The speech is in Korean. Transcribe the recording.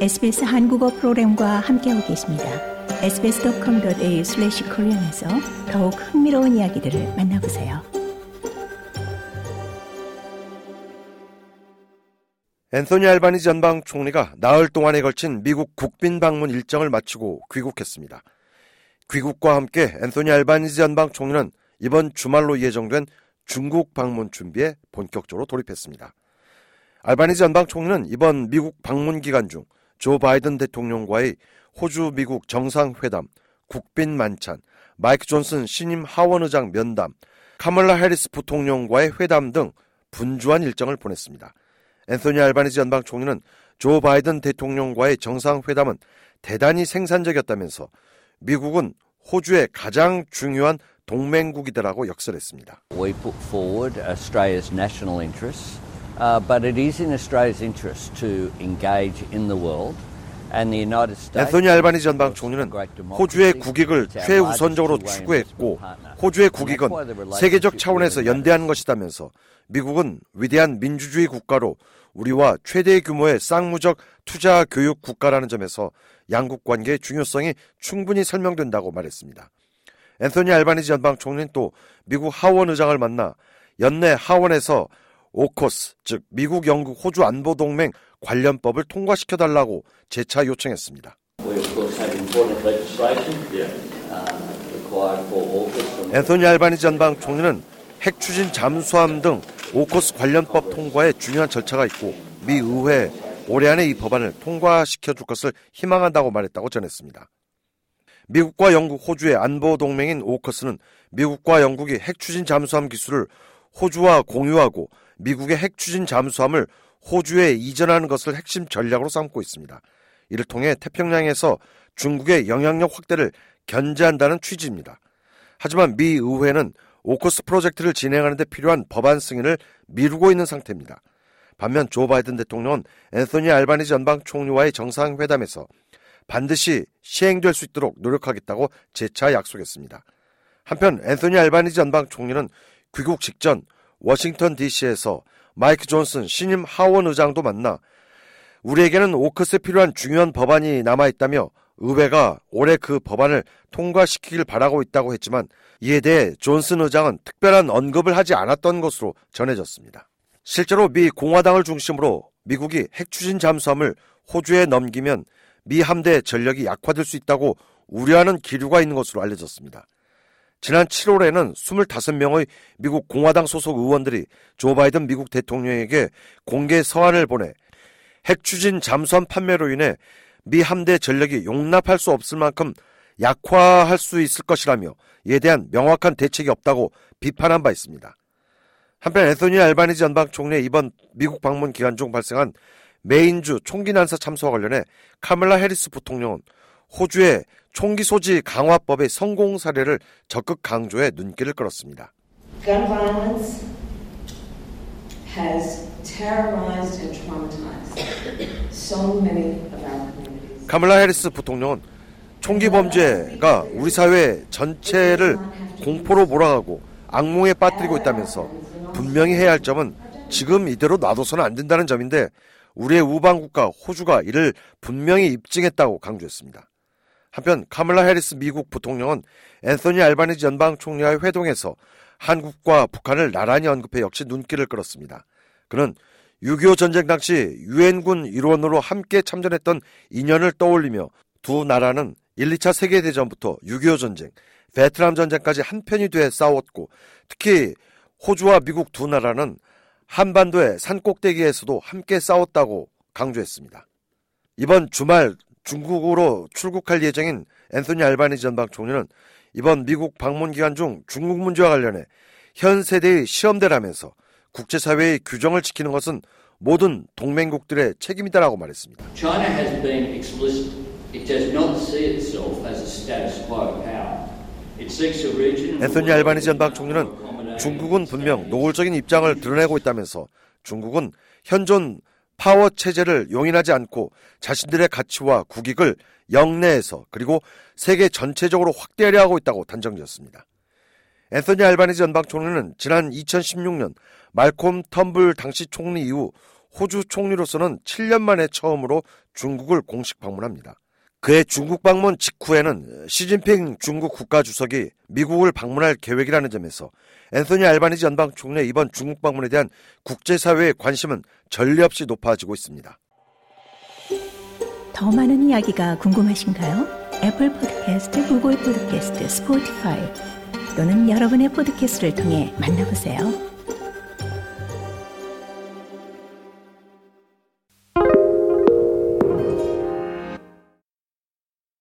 SBS 한국어 프로그램과 함께하고 계십니다. sbs.com.au/korean에서 더욱 흥미로운 이야기들을 만나보세요. 앤소니 알바니지 전방 총리가 나흘 동안에 걸친 미국 국빈 방문 일정을 마치고 귀국했습니다. 귀국과 함께 앤소니 알바니지 전방 총리는 이번 주말로 예정된 중국 방문 준비에 본격적으로 돌입했습니다. 알바니지 연방 총리는 이번 미국 방문 기간 중 조 바이든 대통령과의 호주 미국 정상회담, 국빈 만찬, 마이크 존슨 신임 하원 의장 면담, 카멀라 해리스 부통령과의 회담 등 분주한 일정을 보냈습니다. 앤소니 알바니지 연방 총리는 조 바이든 대통령과의 정상회담은 대단히 생산적이었다면서 미국은 호주의 가장 중요한 동맹국이다라고 역설했습니다. We put forward Australia's national interests. Uh, but it is in Australia's interest to engage in the world. 앤소니 알바니 전방 총리는 호주의 국익을 최우선적으로 추구했고 호주의 국익은 세계적 차원에서 연대하는 것이다면서 미국은 위대한 민주주의 국가로 우리와 최대 규모의 쌍무적 투자 교육 국가라는 점에서 양국 관계의 중요성이 충분히 설명된다고 말했습니다. 앤소니 알바니지 전방 총리는 또 미국 하원 의장을 만나 연내 하원에서 오코스, 즉 미국, 영국, 호주 안보 동맹 관련법을 통과시켜 달라고 재차 요청했습니다. 앤소니 알바니 전방 총리는 핵 추진 잠수함 등 오코스 관련법 통과에 중요한 절차가 있고 미 의회에 올해 안에 이 법안을 통과시켜 줄 것을 희망한다고 말했다고 전했습니다. 미국과 영국, 호주의 안보 동맹인 오커스는 미국과 영국이 핵 추진 잠수함 기술을 호주와 공유하고 미국의 핵 추진 잠수함을 호주에 이전하는 것을 핵심 전략으로 삼고 있습니다. 이를 통해 태평양에서 중국의 영향력 확대를 견제한다는 취지입니다. 하지만 미 의회는 오커스 프로젝트를 진행하는 데 필요한 법안 승인을 미루고 있는 상태입니다. 반면 조 바이든 대통령은 앤소니 알바니지 전방 총리와의 정상회담에서 반드시 시행될 수 있도록 노력하겠다고 재차 약속했습니다. 한편 앤소니 알바니지 전방 총리는 귀국 직전 워싱턴 DC에서 마이크 존슨 신임 하원 의장도 만나 우리에게는 오크스에 필요한 중요한 법안이 남아 있다며 의회가 올해 그 법안을 통과시키길 바라고 있다고 했지만 이에 대해 존슨 의장은 특별한 언급을 하지 않았던 것으로 전해졌습니다. 실제로 미 공화당을 중심으로 미국이 핵 추진 잠수함을 호주에 넘기면 미 함대 전력이 약화될 수 있다고 우려하는 기류가 있는 것으로 알려졌습니다. 지난 7월에는 25명의 미국 공화당 소속 의원들이 조 바이든 미국 대통령에게 공개 서한을 보내 핵 추진 잠수함 판매로 인해 미 함대 전력이 용납할 수 없을 만큼 약화할 수 있을 것이라며 이에 대한 명확한 대책이 없다고 비판한 바 있습니다. 한편 애소니 알바니지 전방 총리의 이번 미국 방문 기간 중 발생한 메인주 총기 난사 참사와 관련해 카멜라 해리스 부통령은 호주의 총기 소지 강화법의 성공 사례를 적극 강조해 눈길을 끌었습니다. Gun violence has terrorized and traumatized so many of our communities. 카멀라 해리스 부통령은 총기 범죄가 우리 사회 전체를 공포로 몰아가고 악몽에 빠뜨리고 있다면서 분명히 해야 할 점은 지금 이대로 놔둬서는 안 된다는 점인데 우리의 우방국가 호주가 이를 분명히 입증했다고 강조했습니다. 한편 카멀라 해리스 미국 부통령은 앤소니 알바니지 연방 총리와의 회동에서 한국과 북한을 나란히 언급해 역시 눈길을 끌었습니다. 그는 6.25 전쟁 당시 유엔군 일원으로 함께 참전했던 인연을 떠올리며 두 나라는 1, 2차 세계대전부터 6.25 전쟁, 베트남 전쟁까지 한편이 돼 싸웠고 특히 호주와 미국 두 나라는 한반도의 산꼭대기에서도 함께 싸웠다고 강조했습니다. 이번 주말 중국으로 출국할 예정인 앤소니 알바니지 전방 총리는 이번 미국 방문 기간 중 중국 문제와 관련해 현 세대의 시험대라면서 국제사회의 규정을 지키는 것은 모든 동맹국들의 책임이다라고 말했습니다. China has been explicit. It does not see itself as a status quo power. 앤소니 알바니지 전방 총리는 중국은 분명 노골적인 입장을 드러내고 있다면서 중국은 현존 파워 체제를 용인하지 않고 자신들의 가치와 국익을 영내에서 그리고 세계 전체적으로 확대하려 하고 있다고 단정지었습니다. 앤서니 알바니지 연방 총리는 지난 2016년 말콤 텀블 당시 총리 이후 호주 총리로서는 7년 만에 처음으로 중국을 공식 방문합니다. 그의 중국 방문 직후에는 시진핑 중국 국가주석이 미국을 방문할 계획이라는 점에서 앤소니 알바니지 연방 총리의 이번 중국 방문에 대한 국제사회의 관심은 전례 없이 높아지고 있습니다. 더 많은 이야기가 궁금하신가요? Apple Podcast, Google Podcast, Spotify 또는 여러분의 podcast를 통해 만나보세요.